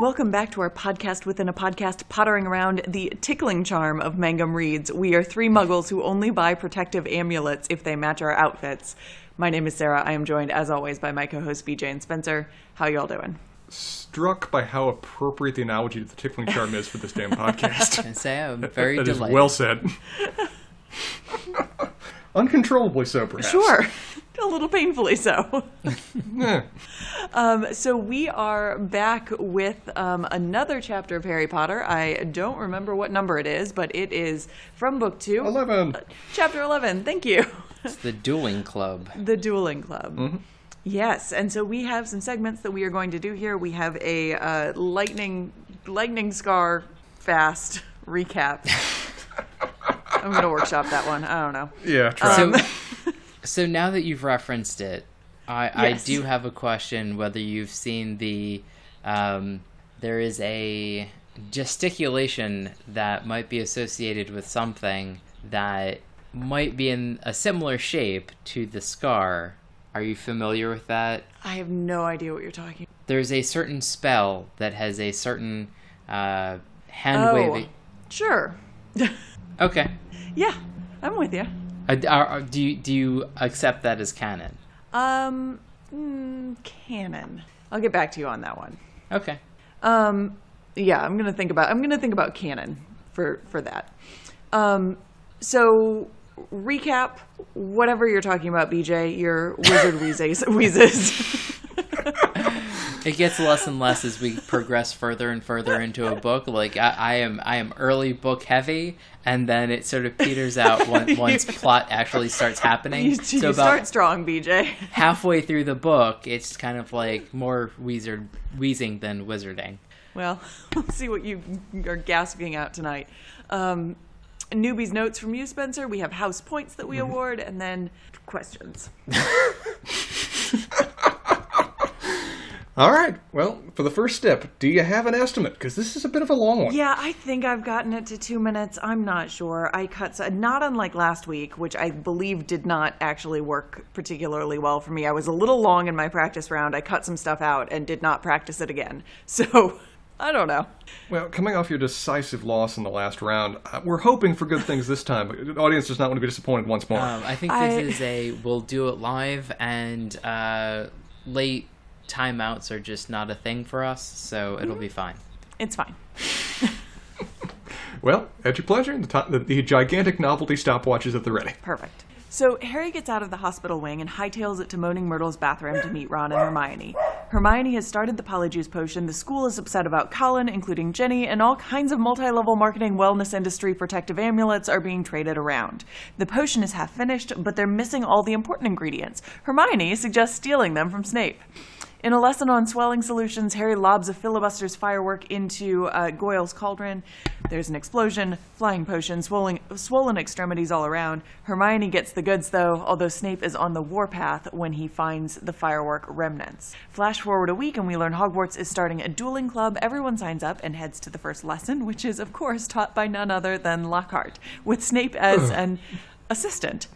Welcome back to our podcast within a podcast, pottering around the tickling charm of Mangum Reads. We are three muggles who only buy protective amulets if they match our outfits. My name is Sarah. I am joined, as always, by my co-host BJ and Spencer. How y'all doing? Struck by how appropriate the analogy to the tickling charm is for this damn podcast. And say I'm very That is delighted. well said. Uncontrollably so, perhaps. Sure. A little painfully so. Eh. Um, so we are back with um, another chapter of Harry Potter. I don't remember what number it is, but it is from book two, Eleven. chapter 11. Thank you. It's the dueling club. The Dueling Club. Yes, and so we have some segments that we are going to do here. We have a uh, lightning lightning scar fast recap. I'm going to workshop that one. I don't know. Yeah, try. Um, So, so now that you've referenced it, I, I do have a question whether you've seen the. Um, there is a gesticulation that might be associated with something that might be in a similar shape to the scar. Are you familiar with that? I have no idea what you're talking. About. There's a certain spell that has a certain uh, hand Oh, waving. sure. Okay. yeah, I'm with you. Uh, are, are- do you do you accept that as canon? Um, mm, canon. I'll get back to you on that one. Okay. Um, yeah, I'm gonna think about. I'm gonna think about canon for for that. Um, so recap whatever you're talking about, BJ. Your wizard wheezes. wheezes. It gets less and less as we progress further and further into a book. Like I, I am, I am early book heavy, and then it sort of peters out once, once plot actually starts happening. you so you about start strong, BJ. halfway through the book, it's kind of like more wizard wheezing than wizarding. Well, let's see what you are gasping out tonight. Um, newbies notes from you, Spencer. We have house points that we mm-hmm. award, and then questions. All right. Well, for the first step, do you have an estimate? Because this is a bit of a long one. Yeah, I think I've gotten it to two minutes. I'm not sure. I cut so, not unlike last week, which I believe did not actually work particularly well for me. I was a little long in my practice round. I cut some stuff out and did not practice it again. So I don't know. Well, coming off your decisive loss in the last round, uh, we're hoping for good things this time. But the audience does not want to be disappointed once more. Um, I think I- this is a we'll do it live, and uh, late timeouts are just not a thing for us, so it'll be fine. It's fine. well, at your pleasure, the, to- the, the gigantic novelty stopwatches at the ready. Perfect. So Harry gets out of the hospital wing and hightails it to Moaning Myrtle's bathroom to meet Ron and Hermione. Hermione has started the Polyjuice potion. The school is upset about Colin, including Ginny, and all kinds of multi-level marketing wellness industry protective amulets are being traded around. The potion is half finished, but they're missing all the important ingredients. Hermione suggests stealing them from Snape. In a lesson on swelling solutions, Harry lobs a filibuster's firework into uh, Goyle's cauldron. There's an explosion, flying potion, swollen, swollen extremities all around. Hermione gets the goods, though, although Snape is on the warpath when he finds the firework remnants. Flash forward a week, and we learn Hogwarts is starting a dueling club. Everyone signs up and heads to the first lesson, which is, of course, taught by none other than Lockhart, with Snape as an assistant.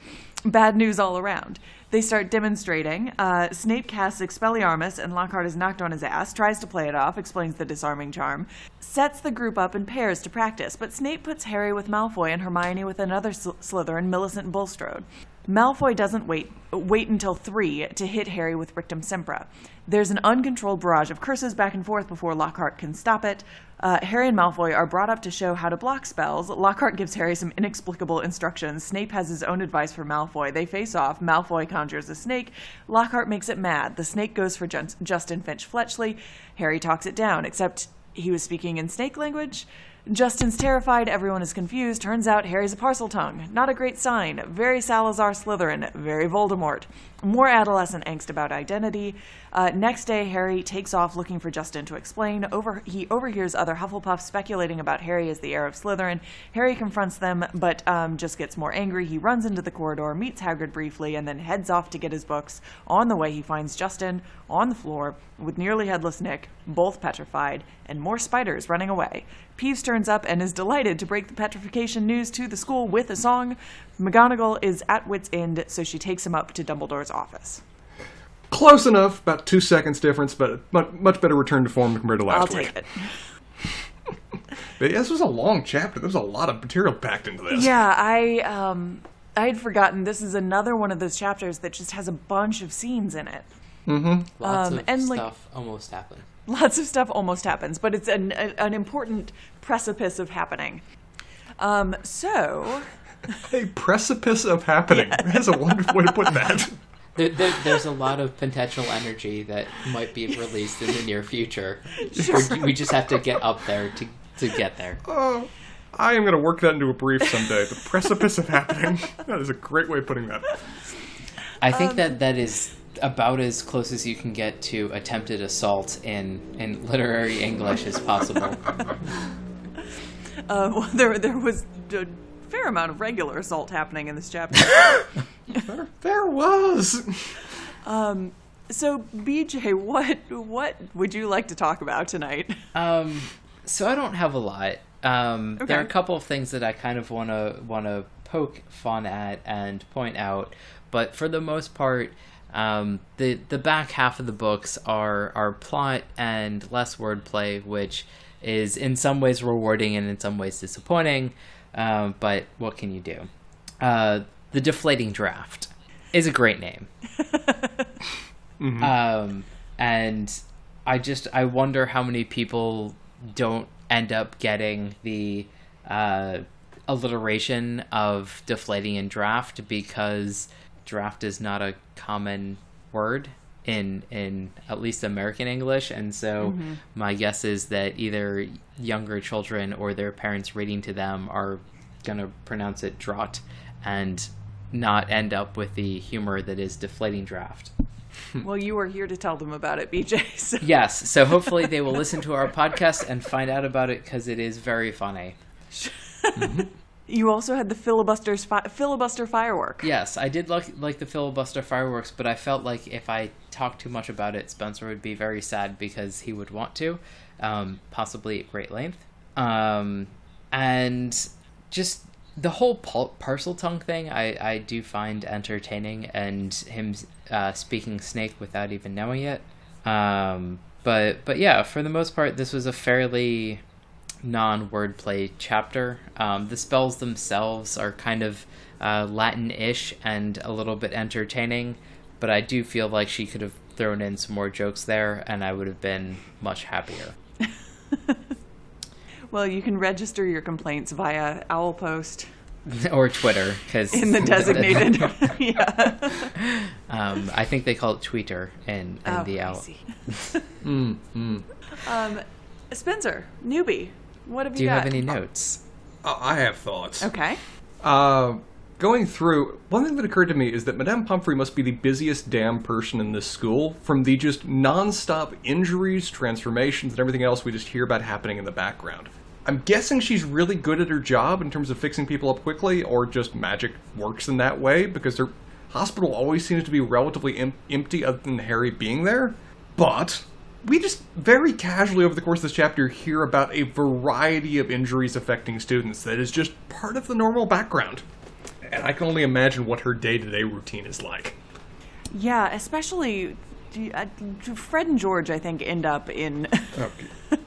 Bad news all around. They start demonstrating. Uh, Snape casts Expelliarmus, and Lockhart is knocked on his ass, tries to play it off, explains the disarming charm, sets the group up in pairs to practice, but Snape puts Harry with Malfoy and Hermione with another Sl- Slytherin, Millicent Bulstrode. Malfoy doesn't wait wait until three to hit Harry with Rictusempra. There's an uncontrolled barrage of curses back and forth before Lockhart can stop it. Uh, Harry and Malfoy are brought up to show how to block spells. Lockhart gives Harry some inexplicable instructions. Snape has his own advice for Malfoy. They face off. Malfoy conjures a snake. Lockhart makes it mad. The snake goes for Justin Finch Fletchley. Harry talks it down, except he was speaking in snake language. Justin's terrified, everyone is confused. Turns out Harry's a Parseltongue. Not a great sign. Very Salazar Slytherin. Very Voldemort. More adolescent angst about identity. Uh, next day, Harry takes off looking for Justin to explain. Over, he overhears other Hufflepuffs speculating about Harry as the heir of Slytherin. Harry confronts them, but um, just gets more angry. He runs into the corridor, meets Hagrid briefly, and then heads off to get his books. On the way, he finds Justin on the floor with nearly headless Nick, both petrified, and more spiders running away. Peeves turns up and is delighted to break the petrification news to the school with a song. McGonagall is at wit's end, so she takes him up to Dumbledore's office. Close enough, about two seconds difference, but much, much better return to form compared to last I'll week. take it. But yeah, this was a long chapter. There was a lot of material packed into this. Yeah, I um I had forgotten this is another one of those chapters that just has a bunch of scenes in it. Mm-hmm. Lots Um, of and, like- stuff almost happened. Lots of stuff almost happens, but it's an a- an important precipice of happening. Um, so A precipice of happening. That's a wonderful way to put that. There, there, there's a lot of potential energy that might be released in the near future. We're- We just have to get up there to, to get there. Oh, I am going to work that into a brief someday. The precipice of happening. That is a great way of putting that. I think that that is about as close as you can get to attempted assault in, in literary English as possible. uh, well, there there was a fair amount of regular assault happening in this chapter. There, there was. so BJ, what what would you like to talk about tonight? Um, so I don't have a lot. Um, There are a couple of things that I kind of want to want to poke fun at and point out, but for the most part, um, the the back half of the books are are plot and less wordplay, which is in some ways rewarding and in some ways disappointing. Um, but what can you do? Uh, the deflating draft is a great name. Um, and I just I wonder how many people don't end up getting the uh, alliteration of deflating and draft because draft is not a common word in in at least American English, and so my guess is that either younger children or their parents reading to them are gonna pronounce it draught and not end up with the humor that is deflating draft. well, you were here to tell them about it, BJ. So. Yes, so hopefully they will listen to our podcast and find out about it because it is very funny. You also had the filibusters fi- filibuster firework. Yes, I did like like the filibuster fireworks, but I felt like if I talked too much about it, Spencer would be very sad because he would want to, um, possibly at great length. Um, and just the whole pul- Parseltongue thing, I, I do find entertaining, and him uh, speaking snake without even knowing it. Um, but but yeah, for the most part, this was a fairly non wordplay chapter. Um, the spells themselves are kind of uh, Latin ish and a little bit entertaining, but I do feel like she could have thrown in some more jokes there, and I would have been much happier. Well, you can register your complaints via Owl Post or Twitter, because in the designated. yeah. um, I think they call it Tweeter in, in Oh, the I owl. see. Mm, mm. Um, Spencer, newbie, what have you? Do you you got? have any notes? Uh, I have thoughts. Okay. Uh, going through, one thing that occurred to me is that Madame Pomfrey must be the busiest damn person in this school from the just non-stop injuries, transformations, and everything else we just hear about happening in the background. I'm guessing she's really good at her job in terms of fixing people up quickly, or just magic works in that way, because her hospital always seems to be relatively em- empty other than Harry being there. But we just very casually over the course of this chapter hear about a variety of injuries affecting students that is just part of the normal background. And I can only imagine what her day to day routine is like. Yeah, especially uh, Fred and George, I think, end up in I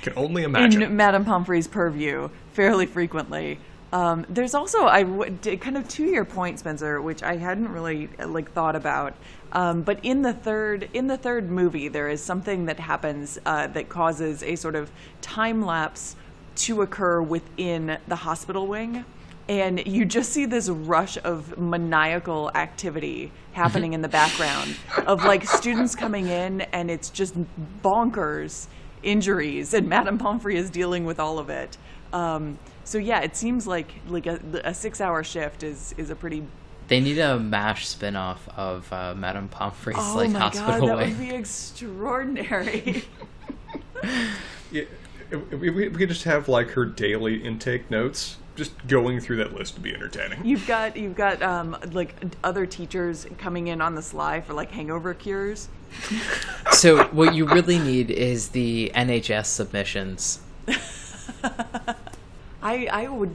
can only imagine. in Madame Pomfrey's purview fairly frequently. Um, there's also I w- kind of to your point, Spencer, which I hadn't really uh, like thought about. Um, but in the third in the third movie, there is something that happens uh, that causes a sort of time lapse to occur within the hospital wing. And you just see this rush of maniacal activity happening in the background of like students coming in, and it's just bonkers injuries, and Madame Pomfrey is dealing with all of it. Um, so yeah, it seems like like a, a six-hour shift is is a pretty. They need a Mash spin-off of uh, Madame Pomfrey's Oh like my hospital god, that wing. would be extraordinary. Yeah, we, we could just have like her daily intake notes. Just going through that list would be entertaining. you've got you've got um, like other teachers coming in on the sly for like hangover cures. So what you really need is the NHS submissions. I I would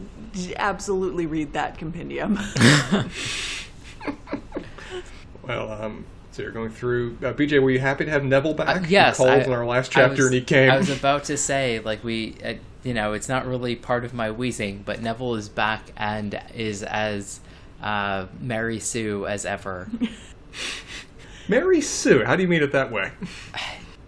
absolutely read that compendium. Well, um, so you're going through. Uh, BJ, were you happy to have Neville back? Uh, yes, he called I- in our last chapter, was- and he came. I was about to say, like we, uh, you know, it's not really part of my wheezing, but Neville is back and is as uh, Mary Sue as ever. Mary Sue. How do you mean it that way?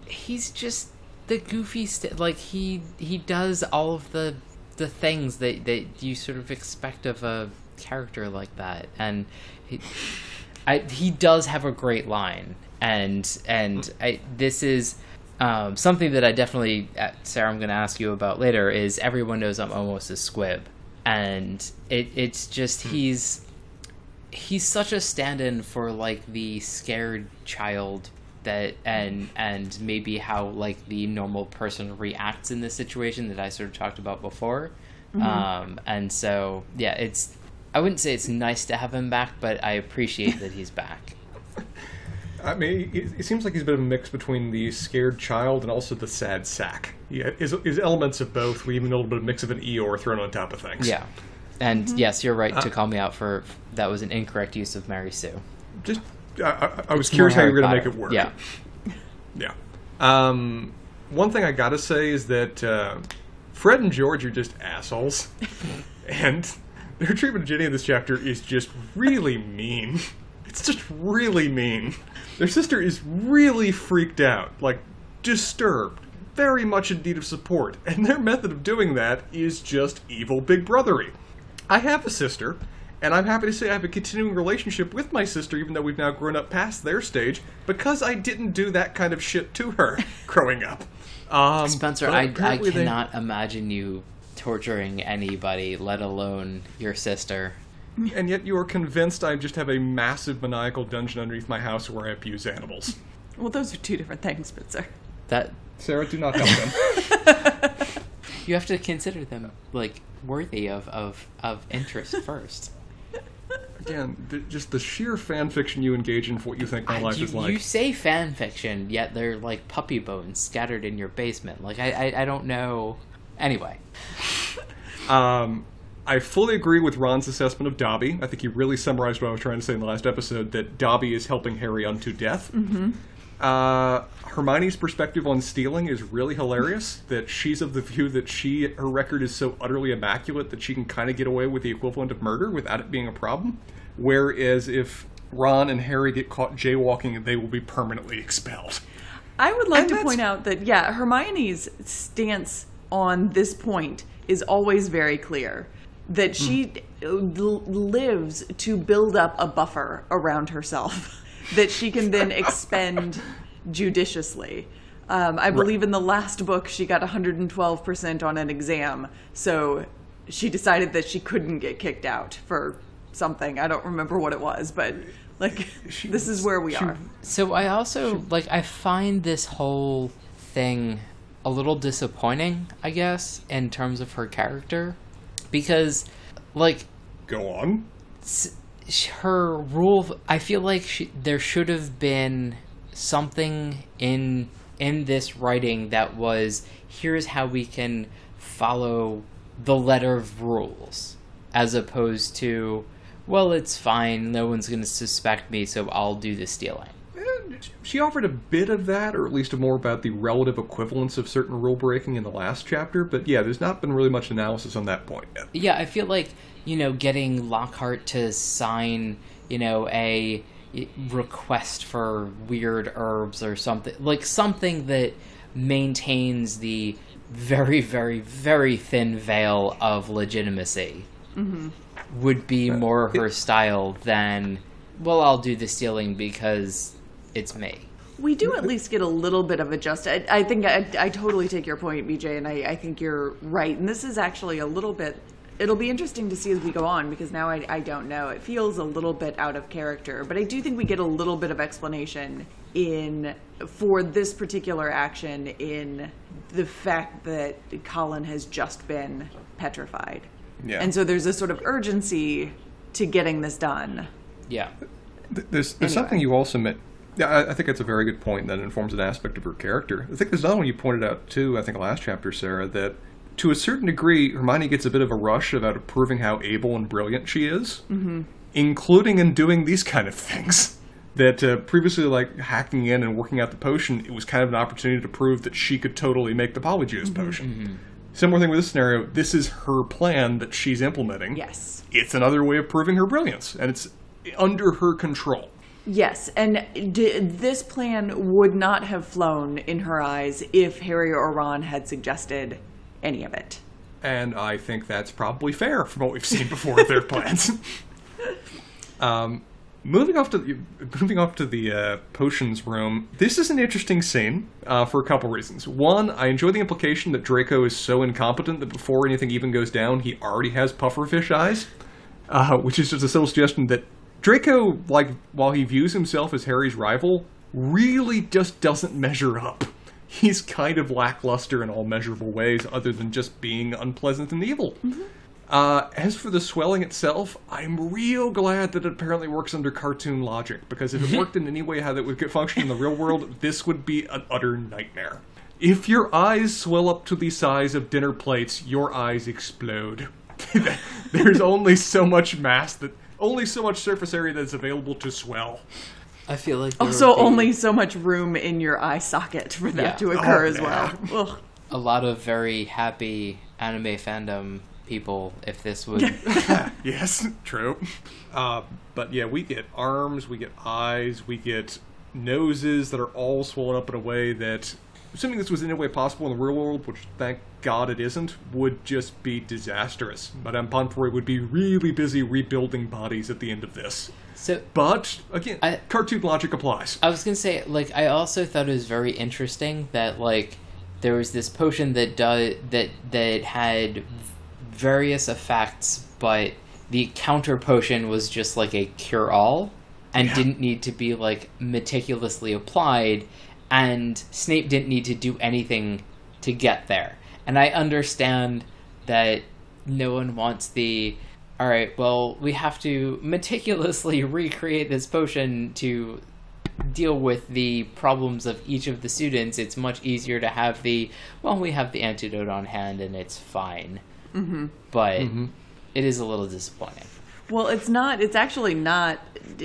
He's just the goofy, st- like he he does all of the the things that that you sort of expect of a character like that, and he, I, he does have a great line, and and I, this is um, something that I definitely, uh, Sarah, I'm going to ask you about later. Is everyone knows I'm almost a squib, and it it's just he's he's such a stand-in for like the scared child that and and maybe how like the normal person reacts in this situation that I sort of talked about before. Um, and so yeah, it's I wouldn't say it's nice to have him back, but I appreciate that he's back. I mean, it, it seems like he's a bit of a mix between the scared child and also the sad sack. Yeah, is is elements of both. We even a little bit of mix of an Eeyore thrown on top of things. Yeah. And yes, you're right to call me out for that was an incorrect use of Mary Sue. Just, I, I, I was curious how you were going to make it work. Yeah. Yeah. Um, one thing I gotta say is that uh, Fred and George are just assholes, and their treatment of Ginny in this chapter is just really mean. It's just really mean. Their sister is really freaked out, like disturbed, very much in need of support, and their method of doing that is just evil big brothery. I have a sister, and I'm happy to say I have a continuing relationship with my sister, even though we've now grown up past their stage, because I didn't do that kind of shit to her growing up. Um, Spencer, I, I apparently they- cannot imagine you torturing anybody, let alone your sister. and yet you are convinced I just have a massive maniacal dungeon underneath my house where I abuse animals. well, those are two different things, Spencer. That Sarah, do not help them. you have to consider them like worthy of of, of interest first. Again, th- just the sheer fan fiction you engage in for what you think my life you, is like. you say fan fiction, yet they're like puppy bones scattered in your basement. Like I, I, I don't know. Anyway, Um, I fully agree with Ron's assessment of Dobby. I think he really summarized what I was trying to say in the last episode that Dobby is helping Harry unto death. Mm-hmm. Uh, Hermione's perspective on stealing is really hilarious. that she's of the view that she her record is so utterly immaculate that she can kind of get away with the equivalent of murder without it being a problem. Whereas if Ron and Harry get caught jaywalking, they will be permanently expelled. I would like And to that's- point out that yeah, Hermione's stance on this point is always very clear. That she l- lives to build up a buffer around herself that she can then expend judiciously. Um, I believe in the last book she got 112% on an exam, so she decided that she couldn't get kicked out for something. I don't remember what it was, but like this is where we are. so I also like I find this whole thing a little disappointing. I guess in terms of her character, because like Go on. s- her rule i feel like she, there should have been something in in this writing that was here's how we can follow the letter of rules as opposed to well it's fine no one's going to suspect me so i'll do the stealing She offered a bit of that, or at least more about the relative equivalence of certain rule breaking in the last chapter, but yeah, there's not been really much analysis on that point yet. yeah i feel like you know getting lockhart to sign you know a request for weird herbs or something like something that maintains the very very very thin veil of legitimacy mm-hmm. would be more her style than well i'll do the stealing because it's me We do at least get a little bit of a just. I, I think I, I totally take your point, BJ, and I, I think you're right. And this is actually a little bit. It'll be interesting to see as we go on because now I, I don't know. It feels a little bit out of character, but I do think we get a little bit of explanation in for this particular action in the fact that Colin has just been petrified. Yeah. And so there's a sort of urgency to getting this done. Yeah. There's, there's Anyway. something you also meant. Yeah, I, I think that's a very good point that informs an aspect of her character. I think there's another one you pointed out too. I think last chapter, Sarah, that to a certain degree, Hermione gets a bit of a rush about proving how able and brilliant she is, mm-hmm. including in doing these kind of things. That uh, previously, like hacking in and working out the potion, it was kind of an opportunity to prove that she could totally make the Polyjuice potion. Similar thing with this scenario. This is her plan that she's implementing. Yes. It's another way of proving her brilliance, and it's under her control. Yes, and d- this plan would not have flown in her eyes if Harry or Ron had suggested any of it. And I think that's probably fair from what we've seen before with their plans. um, moving off to the, moving off to the uh, potions room, this is an interesting scene uh, for a couple reasons. One, I enjoy the implication that Draco is so incompetent that before anything even goes down, he already has pufferfish eyes, uh, which is just a subtle suggestion that Draco, like while he views himself as Harry's rival, really just doesn't measure up. He's kind of lackluster in all measurable ways, other than just being unpleasant and evil. Uh, as for the swelling itself, I'm real glad that it apparently works under cartoon logic, because if it worked in any way how that would function in the real world, this would be an utter nightmare. If your eyes swell up to the size of dinner plates, your eyes explode. There's only so much mass that, only so much surface area that's available to swell. I feel like Also, be only so much room in your eye socket for that Yeah. to occur Oh, as well. Ugh. a lot of very happy anime fandom people if this would yes, true. Uh, but yeah, we get arms, we get eyes, we get noses that are all swollen up in a way that, assuming this was in any way possible in the real world, which thank God it isn't, would just be disastrous. Madame Pomfrey would be really busy rebuilding bodies at the end of this. so But again, I- cartoon logic applies. I was gonna say, like, I also thought it was very interesting that like there was this potion that does that that had various effects, but the counter potion was just like a cure all and Yeah. didn't need to be like meticulously applied, and Snape didn't need to do anything to get there. And I understand that no one wants the all right, well, we have to meticulously recreate this potion to deal with the problems of each of the students. It's much easier to have the, well, we have the antidote on hand and it's fine. Mm-hmm. But it is a little disappointing. Well, it's not. It's actually not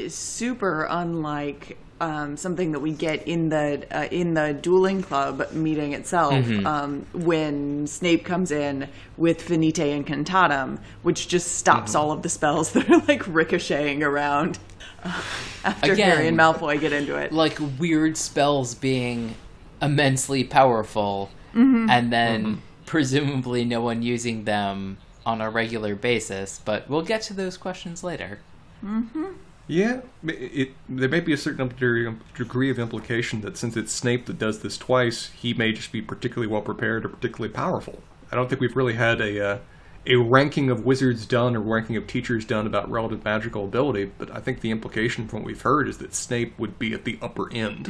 super unlike um, something that we get in the uh, in the dueling club meeting itself um, when Snape comes in with Finite Cantatum, which just stops all of the spells that are like ricocheting around uh, after Again- Harry and Malfoy get into it. Like weird spells being immensely powerful and then presumably no one using them on a regular basis. But we'll get to those questions later. Yeah, it, it there may be a certain degree, of implication that since it's Snape that does this twice, he may just be particularly well prepared or particularly powerful. I don't think we've really had a uh, a ranking of wizards done or ranking of teachers done about relative magical ability, but I think the implication from what we've heard is that Snape would be at the upper end.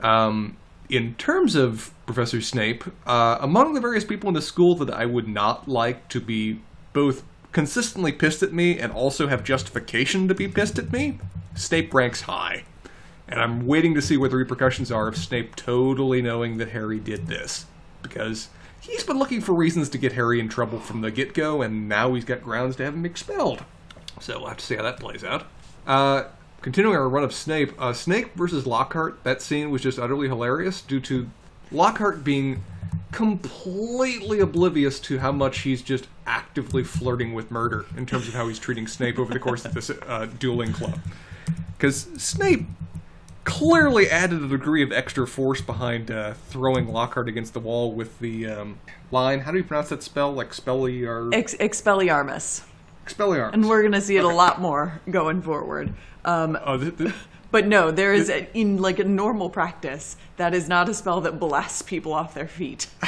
Um, in terms of Professor Snape, uh, among the various people in the school that I would not like to be both consistently pissed at me and also have justification to be pissed at me, Snape ranks high. And I'm waiting to see what the repercussions are of Snape totally knowing that Harry did this. Because he's been looking for reasons to get Harry in trouble from the get go, and now he's got grounds to have him expelled. So we'll have to see how that plays out. Uh, continuing our run of Snape, uh, Snape versus Lockhart, that scene was just utterly hilarious due to Lockhart being completely oblivious to how much he's just actively flirting with murder in terms of how he's treating Snape over the course of this uh, dueling club. Because Snape clearly added a degree of extra force behind uh, throwing Lockhart against the wall with the um, line. How do you pronounce that spell? Like Spelly or Ex- Expelliarmus, Expelliarmus. and we're gonna see it a lot more going forward. Um, Oh, th- th- But no, there is a, in like a normal practice that is not a spell that blasts people off their feet.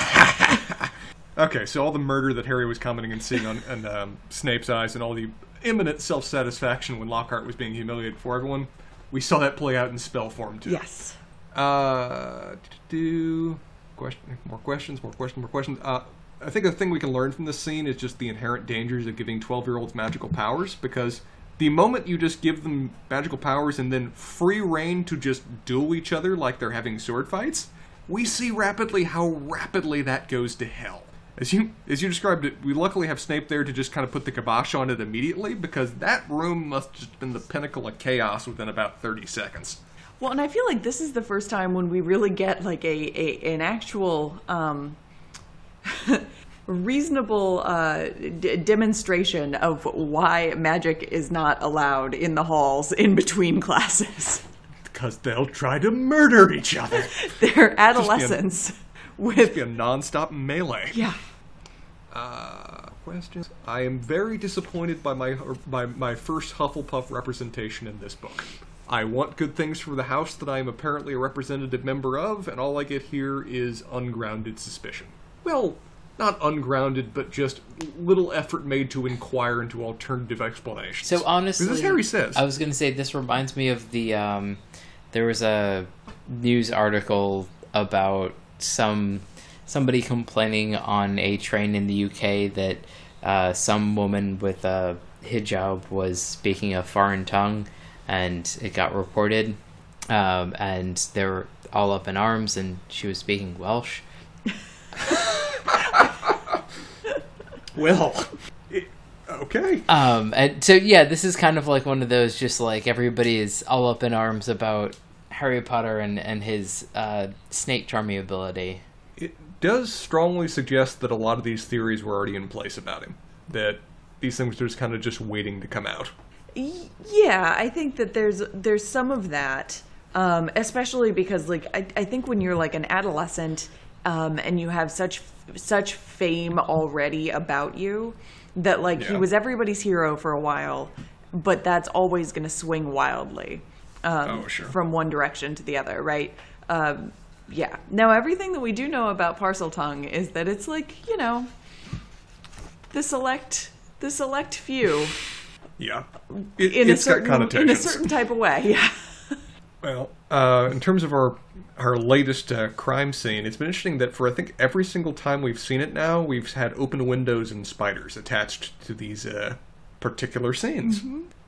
Okay, so all the murder that Harry was commenting and seeing on, on um, Snape's eyes, and all the imminent self-satisfaction when Lockhart was being humiliated for everyone, we saw that play out in spell form too. Yes. Uh, do question, more questions, more questions, more questions. Uh, I think the thing we can learn from this scene is just the inherent dangers of giving twelve-year-olds magical powers, because the moment you just give them magical powers and then free reign to just duel each other like they're having sword fights, we see rapidly how rapidly that goes to hell. As you as you described it, we luckily have Snape there to just kind of put the kibosh on it immediately because that room must have just been the pinnacle of chaos within about thirty seconds. Well, and I feel like this is the first time when we really get like a, a an actual um, reasonable uh, d- demonstration of why magic is not allowed in the halls in between classes. Because they'll try to murder each other. They're adolescents with be a non-stop melee. yeah. Uh, questions. I am very disappointed by my by my first Hufflepuff representation in this book. I want good things for the house that I am apparently a representative member of, and all I get here is ungrounded suspicion. Well, not ungrounded, but just little effort made to inquire into alternative explanations. So honestly, this is Harry says. I was going to say this reminds me of the um, there was a news article about some somebody complaining on a train in the UK that uh, some woman with a hijab was speaking a foreign tongue, and it got reported, um, and they were all up in arms, and she was speaking Welsh. well, it- okay. Um, and so yeah, this is kind of like one of those just like everybody is all up in arms about Harry Potter and and his uh, snake charming ability. it does strongly suggest that a lot of these theories were already in place about him. That these things are just kind of just waiting to come out. Yeah, I think that there's there's some of that, um, especially because like I, I think when you're like an adolescent um, and you have such such fame already about you that like he was everybody's hero for a while, but that's always going to swing wildly um, Oh, sure. from one direction to the other, right? Um, yeah. Now everything that we do know about Parseltongue is that it's like you know the select the select few Yeah, it, in a it's got certain in a certain type of way. Yeah. Well, uh, in terms of our our latest uh, crime scene, it's been interesting that for I think every single time we've seen it now, we've had open windows and spiders attached to these uh, particular scenes,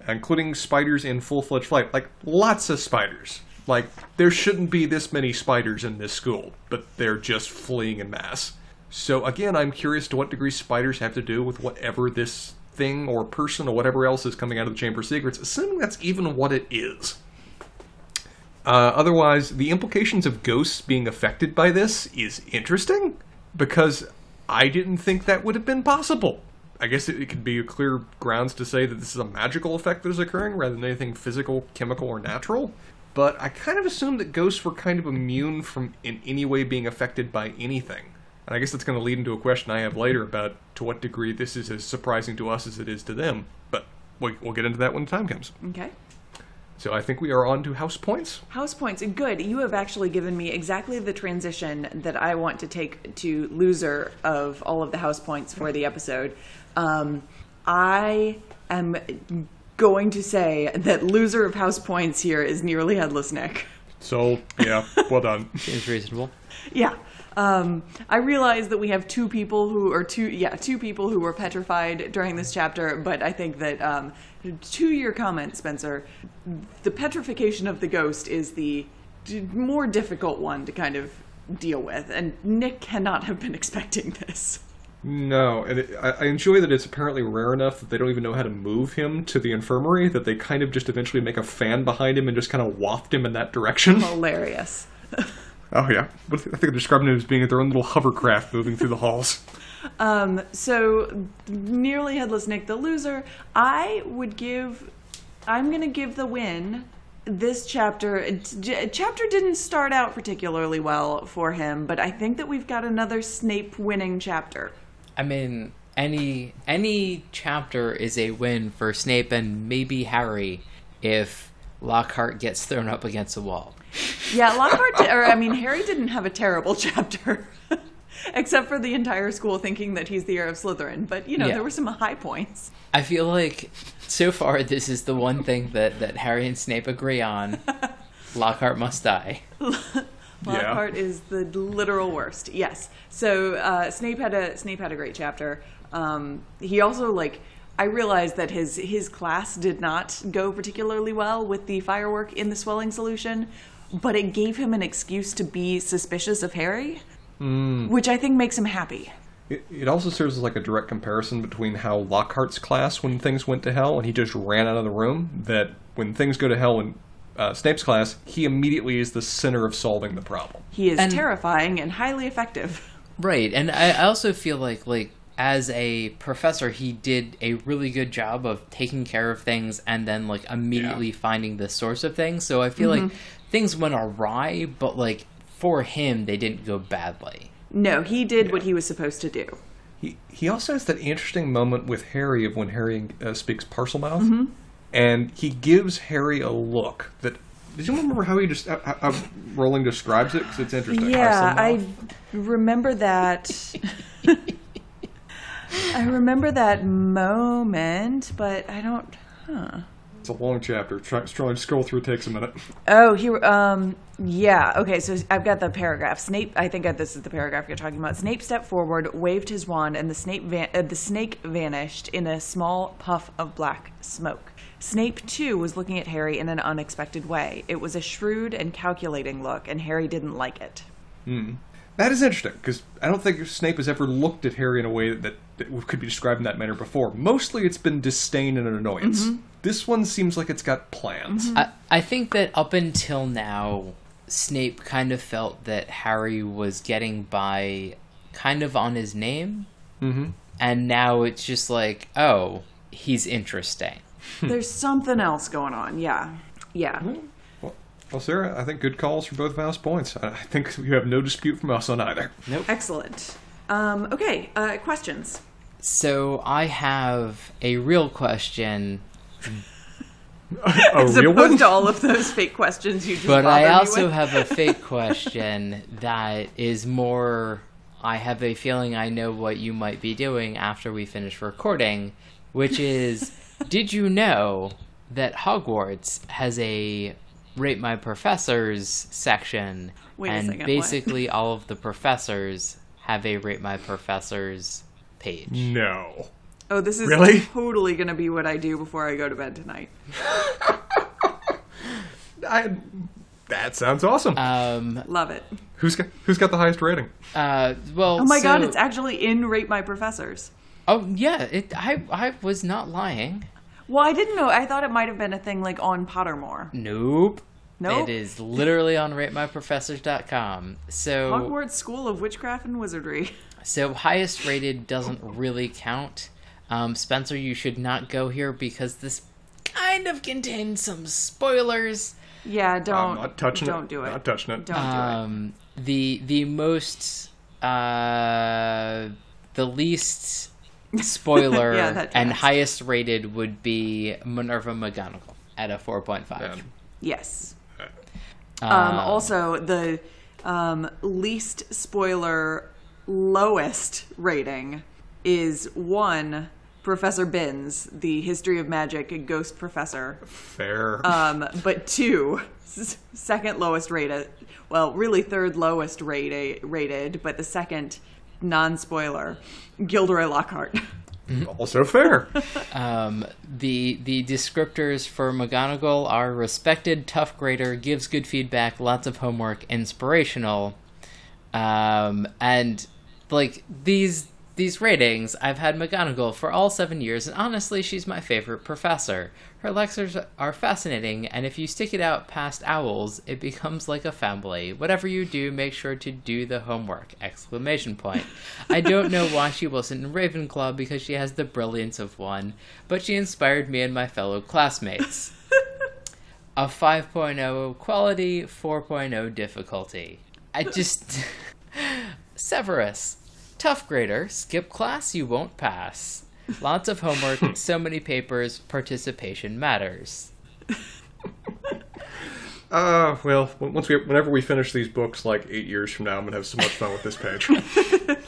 including spiders in full fledged flight. Like lots of spiders. Like there shouldn't be this many spiders in this school, but they're just fleeing in mass. So again, I'm curious to what degree spiders have to do with whatever this thing or person or whatever else is coming out of the Chamber of Secrets, assuming that's even what it is. Uh, otherwise, the implications of ghosts being affected by this is interesting because I didn't think that would have been possible. I guess it, it could be a clear grounds to say that this is a magical effect that is occurring rather than anything physical, chemical, or natural. But I kind of assumed that ghosts were kind of immune from in any way being affected by anything. And I guess that's going to lead into a question I have later about to what degree this is as surprising to us as it is to them. But we- we'll get into that when the time comes. Okay. So I think we are on to house points. House points. Good. You have actually given me exactly the transition that I want to take to loser of all of the house points for the episode. Um, I am going to say that loser of house points here is nearly headless Nick. So yeah, well done. Seems reasonable. Yeah. Um, I realize that we have two people who are two, yeah, two people who were petrified during this chapter, but I think that um, to your comment, Spencer, the petrification of the ghost is the more difficult one to kind of deal with, and Nick cannot have been expecting this. No, and it, I, I enjoy that it's apparently rare enough that they don't even know how to move him to the infirmary. That they kind of just eventually make a fan behind him and just kind of waft him in that direction. Hilarious. Oh yeah, but I think they're describing him as being at their own little hovercraft moving through the halls. Um, so nearly headless Nick, the loser. I would give. I'm gonna give the win. This chapter, j- chapter didn't start out particularly well for him, but I think that we've got another Snape winning chapter. I mean, any any chapter is a win for Snape and maybe Harry if Lockhart gets thrown up against a wall. Yeah, Lockhart, di- or I mean, Harry didn't have a terrible chapter, except for the entire school thinking that he's the heir of Slytherin. But you know, Yeah. there were some high points. I feel like so far this is the one thing that, that Harry and Snape agree on. Lockhart must die. Lockhart is the literal worst. Yes. So uh, Snape had a Snape had a great chapter. Um, he also like I realized that his his class did not go particularly well with the firework in the swelling solution, but it gave him an excuse to be suspicious of Harry, which I think makes him happy. It, it also serves as like a direct comparison between how Lockhart's class, when things went to hell and he just ran out of the room, that when things go to hell in uh, Snape's class, he immediately is the center of solving the problem. He is And- terrifying and highly effective. Right, and I I also feel like like as a professor, he did a really good job of taking care of things and then like immediately finding the source of things. So I feel like things went awry, but like for him, they didn't go badly. No, he did what he was supposed to do. He he also has that interesting moment with Harry of when Harry uh, speaks Parselmouth, and he gives Harry a look that. Did you remember how he just how, how Rowling describes it? Because it's interesting. Yeah, I remember that. I remember that moment, but I don't. Huh. It's a long chapter. Try, try scroll through. Takes a minute. Oh, he. Um. Yeah. Okay. So I've got the paragraph. Snape. I think this is the paragraph you're talking about. Snape stepped forward, waved his wand, and the snake van- uh, the snake vanished in a small puff of black smoke. Snape too was looking at Harry in an unexpected way. It was a shrewd and calculating look, and Harry didn't like it. Hmm. That is interesting because I don't think Snape has ever looked at Harry in a way that, that could be described in that manner before. Mostly, it's been disdain and an annoyance. This one seems like it's got plans. I, I think that up until now, Snape kind of felt that Harry was getting by kind of on his name. Mm-hmm. And now it's just like, oh, he's interesting. There's something else going on. Yeah. Yeah. Well, well, Sarah, I think good calls for both house points. I I think you have no dispute from us on either. Nope. Excellent. Um, okay, uh, questions. So I have a real question, A As real opposed one? to all of those fake questions you just but I bothered me also with. have a fake question that is more. I have a feeling I know what you might be doing after we finish recording, which is Did you know that Hogwarts has a Rate My Professors section? Wait a and second, what? basically all of the professors have a Rate My Professors page. No. Oh, this is Really? totally going to be what I do before I go to bed tonight. I, that sounds awesome. Um, Love it. who's got Who's got the highest rating? uh, well, Oh my god, it's actually in Rate My Professors. Oh yeah, it. I I was not lying. Well, I didn't know. I thought it might have been a thing like on Pottermore. Nope. Nope. It is literally on ratemyprofessors.com. So Hogwarts School of Witchcraft and Wizardry. so highest rated doesn't really count. Um, Spencer, you should not go here because this kind of contains some spoilers. Yeah, don't. I'm not touching don't it. do it. Not touching it. Don't do it. Um, the the most uh, the least spoiler Yeah, and highest rated would be Minerva McGonagall at a four point five. Man. Yes. Uh, Um, also, the um, least spoiler, lowest rating is one Professor Binns, the History of Magic and ghost professor. Fair. Um, but two, second lowest rated, well, really third lowest rated, rated but the second non spoiler, Gilderoy Lockhart. also fair. Um, the the descriptors for McGonagall are respected, tough grader, gives good feedback, lots of homework, inspirational, um, and like these these ratings. I've had McGonagall for all seven years, and honestly, she's my favorite professor. Her lectures are fascinating, and if you stick it out past owls, it becomes like a family. Whatever you do, make sure to do the homework! Exclamation point. I don't know why she wasn't in Ravenclaw because she has the brilliance of one, but she inspired me and my fellow classmates. A 5.0 quality, 4.0 difficulty. I just. Severus. Tough grader, skip class, you won't pass. Lots of homework, so many papers, participation matters. Uh, well, once we, whenever we finish these books, like eight years from now, I'm gonna have so much fun with this page.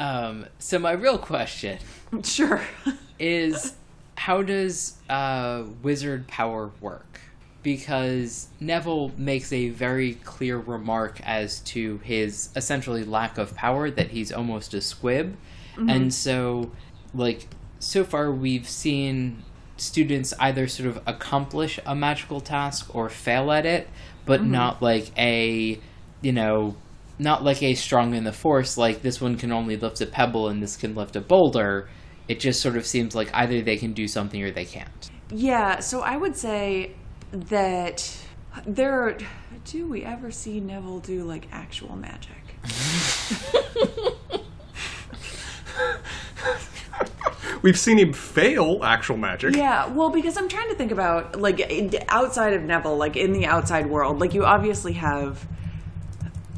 Um, so my real question Sure. is how does uh, wizard power work? Because Neville makes a very clear remark as to his essentially lack of power, that he's almost a squib. Mm-hmm. And so, like, so far we've seen students either sort of accomplish a magical task or fail at it, but mm-hmm. not like a, you know, not like a strong in the force, like this one can only lift a pebble and this can lift a boulder. It just sort of seems like either they can do something or they can't. Yeah, so I would say that there are. Do we ever see Neville do like actual magic? We've seen him fail actual magic. Yeah, well, because I'm trying to think about like outside of Neville, like in the outside world, like you obviously have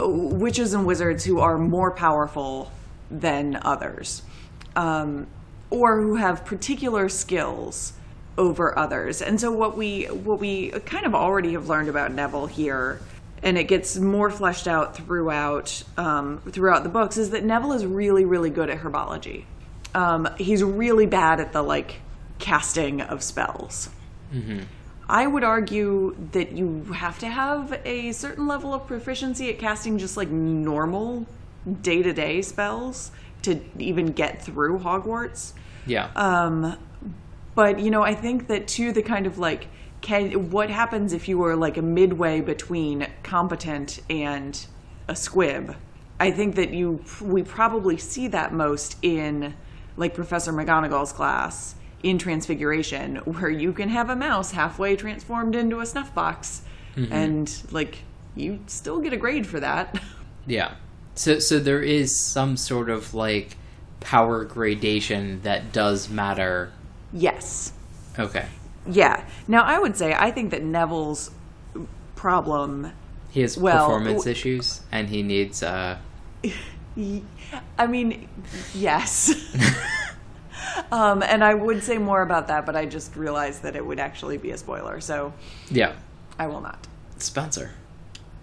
uh, witches and wizards who are more powerful than others, um, or who have particular skills over others. And so what we what we kind of already have learned about Neville here. And it gets more fleshed out throughout um, throughout the books. Is that Neville is really, really good at herbology. Um, he's really bad at the like casting of spells. I would argue that you have to have a certain level of proficiency at casting just like normal day to day spells to even get through Hogwarts. Yeah. Um, but you know, I think that too the kind of like can what happens if you were like a midway between competent and a squib. I think that you we probably see that most in like Professor McGonagall's class in Transfiguration, where you can have a mouse halfway transformed into a snuff box, mm-hmm. and like you still get a grade for that. Yeah. So so there is some sort of like power gradation that does matter. Yes. Okay. Yeah. Now I would say I think that Neville's problem He has Well, performance w- issues and he needs uh Y- I mean, yes. um, and I would say more about that, but I just realized that it would actually be a spoiler, so yeah. I will not. Spencer.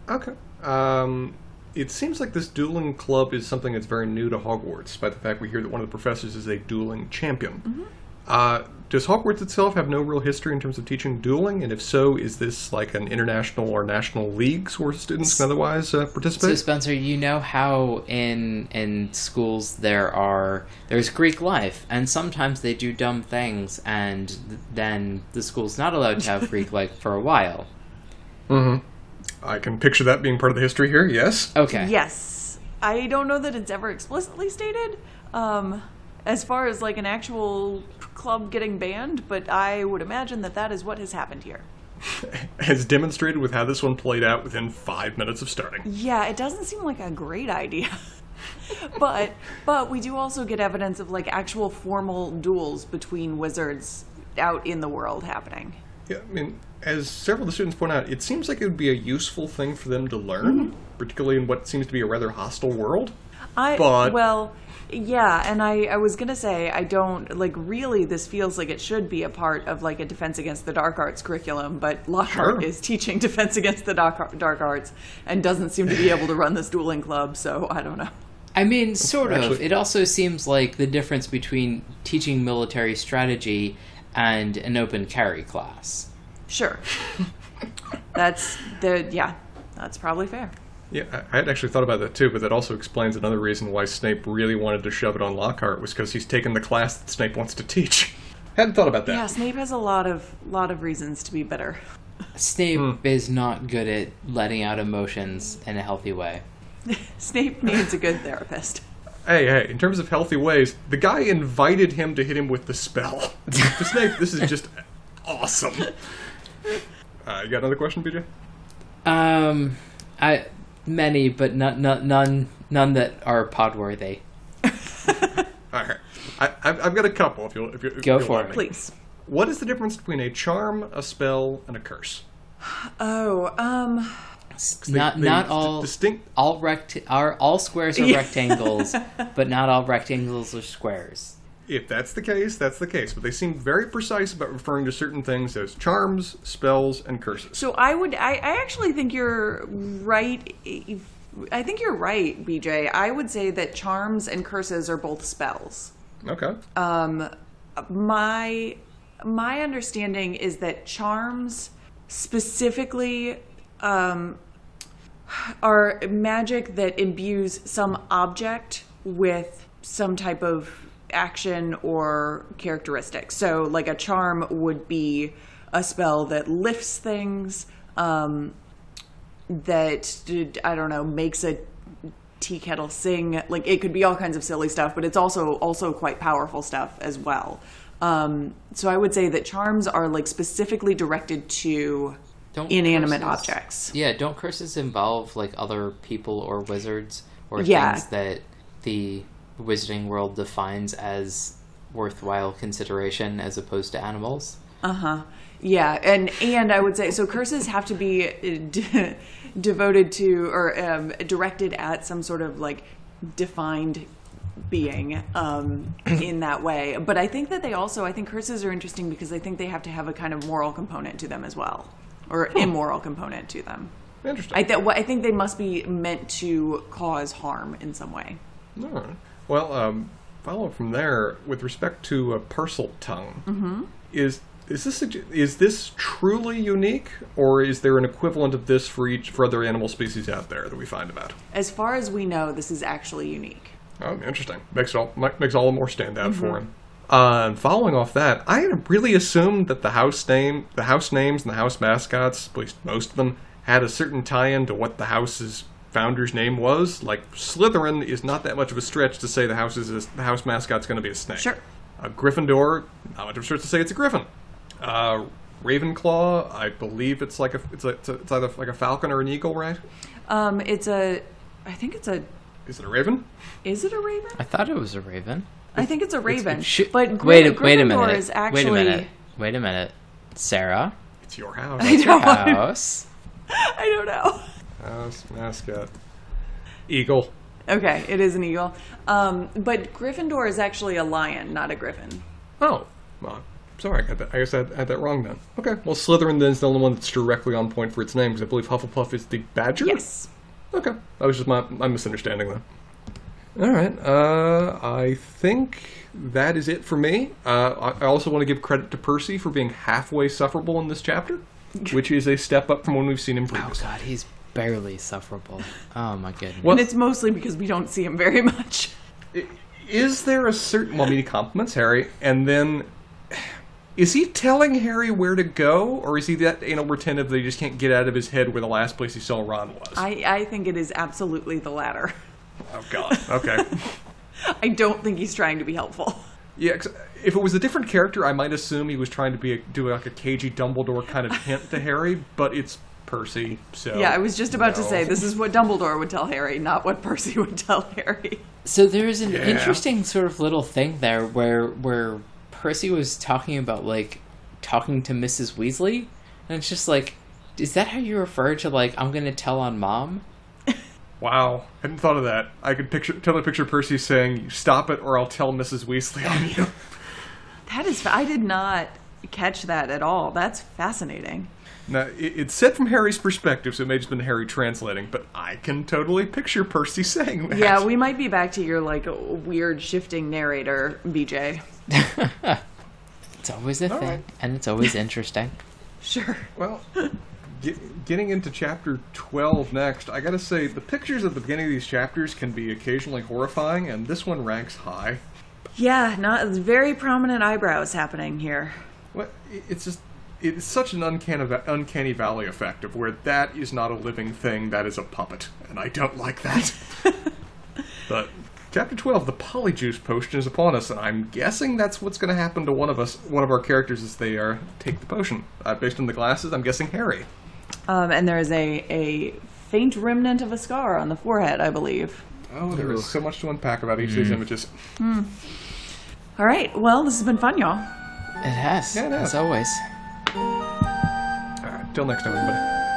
Okay. Um, it seems like this dueling club is something that's very new to Hogwarts, despite the fact we hear that one of the professors is a dueling champion. Uh, does Hogwarts itself have no real history in terms of teaching dueling? And if so, is this like an international or national leagues where students can otherwise uh, So participate? Spencer, you know how in in schools there are there's Greek life and sometimes they do dumb things and then the school's not allowed to have Greek life for a while. Hmm. I can picture that being part of the history here, yes. Okay. Yes. I don't know that it's ever explicitly stated um, as far as like an actual club getting banned, but I would imagine that that is what has happened here. As demonstrated with how this one played out within five minutes of starting. Yeah, it doesn't seem like a great idea. but but we do also get evidence of like actual formal duels between wizards out in the world happening. Yeah, I mean, as several of the students point out, it seems like it would be a useful thing for them to learn, mm-hmm. particularly in what seems to be a rather hostile world. I But- well, yeah, and I I was gonna say I don't like really. This feels like it should be a part of like a defense against the dark arts curriculum, but Lockhart Sure. is teaching defense against the dark dark arts and doesn't seem to be able to run this dueling club. So I don't know. I mean, sort of. Actually- It also seems like the difference between teaching military strategy and an open carry class. Sure, that's the yeah, that's probably fair. Yeah, I I had actually thought about that too, but that also explains another reason why Snape really wanted to shove it on Lockhart was because he's taken the class that Snape wants to teach. Hadn't thought about that. Yeah, Snape has a lot of lot of reasons to be bitter. Snape Hmm. is not good at letting out emotions in a healthy way. Snape needs a good therapist. Hey, hey, in terms of healthy ways, the guy invited him to hit him with the spell. to Snape, this is just awesome. Uh, you got another question, BJ? Um, I many, but not, not none none that are pod worthy. All right, I, I've, I've got a couple. If you'll, if you Go if for it. me. Please. What is the difference between a charm, a spell, and a curse? Oh, um, They- not they not d- all distinct. all rect are all squares are Yeah. rectangles, but not all rectangles are squares. If that's the case, that's the case. But they seem very precise about referring to certain things as charms, spells, and curses. So I would, I, I actually think you're right. I think you're right, BJ. I would say that charms and curses are both spells. Okay. Um, my my understanding is that charms specifically um, are magic that imbues some object with some type of action or characteristic. So, like a charm would be a spell that lifts things, um, that I don't know makes a tea kettle sing. Like it could be all kinds of silly stuff, but it's also also quite powerful stuff as well. Um, so I would say that charms are like specifically directed to Don't inanimate curses- objects. Yeah, don't curses involve like other people or wizards or Yeah. things that the wizarding world defines as worthwhile consideration as opposed to animals? Uh huh. Yeah, and and I would say so. Curses have to be uh, de- devoted to or um, directed at some sort of like defined being um, in that way. But I think that they also, I think curses are interesting because I think they have to have a kind of moral component to them as well, or immoral component to them. Interesting. I, th- I think they must be meant to cause harm in some way. All right. Well, um, follow from there with respect to a parcel tongue. Mm-hmm. Is is this is this truly unique, or is there an equivalent of this for each for other animal species out there that we find about? As far as we know, this is actually unique. Oh, interesting. Makes it all makes all the more stand out for him. Uh, and following off that, I had really assumed that the house name, the house names, and the house mascots, at least most of them, had a certain tie-in to what the house's founder's name was. Like Slytherin is not that much of a stretch to say the house is a, the house mascot's going to be a snake. Sure. A Gryffindor, not much of a stretch to say it's a griffin. Uh, Ravenclaw, I believe it's like a it's, a, it's, a, it's either like a falcon or an eagle, right? Um, it's a, I think it's a, Is it a raven? is it a raven? I thought it was a raven. I think it's a raven. Sh- but wait, a, wait a minute. Is actually, Wait a minute. Wait a minute. Sarah, It's your house. I don't, house. I don't know. House mascot. Eagle. Okay, it is an eagle. Um, but Gryffindor is actually a lion, not a griffin. Oh, well, sorry, I, got that. I guess I had, I had that wrong then. Okay, well, Slytherin then is the only one that's directly on point for its name because I believe Hufflepuff is the badger. Yes. Okay, that was just my, my misunderstanding then. All right, uh, I think that is it for me. Uh, I I also want to give credit to Percy for being halfway sufferable in this chapter, which is a step up from when we've seen him Oh previously. god, he's barely sufferable. Oh my goodness. Well- and it's mostly because we don't see him very much. Is there a certain? Well, I mean, he compliments Harry, and then is he telling Harry where to go, or is he that anal retentive that he just can't get out of his head where the last place he saw Ron was? I, I think it is absolutely the latter. oh God. Okay. I don't think he's trying to be helpful. Yeah, if it was a different character, I might assume he was trying to be a, do like a cagey Dumbledore kind of hint to Harry, but it's Percy, so Yeah, I was just about to say this is what Dumbledore would tell Harry, not what Percy would tell Harry. So there's an Yeah. interesting sort of little thing there where where Percy was talking about like talking to Mrs. Weasley, and it's just like, is that how you refer to like I'm gonna tell on mom? Wow, hadn't thought of that. I could picture totally picture Percy saying, "Stop it, or I'll tell Mrs. Weasley on you." That is, I did not catch that at all. That's fascinating. Now, it's said from Harry's perspective, so it may have just been Harry translating, but I can totally picture Percy saying that. Yeah, we might be back to your like weird shifting narrator, BJ. It's always a All thing, right. and it's always interesting. Sure. Well, get, getting into chapter 12 next, I gotta say, the pictures at the beginning of these chapters can be occasionally horrifying, and this one ranks high. Yeah, not very prominent eyebrows happening here. What? It's just. It's such an uncanny, uncanny valley effect of where that is not a living thing, that is a puppet, and I don't like that. but chapter twelve, the polyjuice potion is upon us, and I'm guessing that's what's going to happen to one of us, one of our characters, as they uh, take the potion. Uh, based on the glasses, I'm guessing Harry. Um, and there is a a faint remnant of a scar on the forehead, I believe. Oh, there is so much to unpack about each of these images. All right. Well, this has been fun, y'all. It has, Yeah, it has. as always. Until next time, everybody.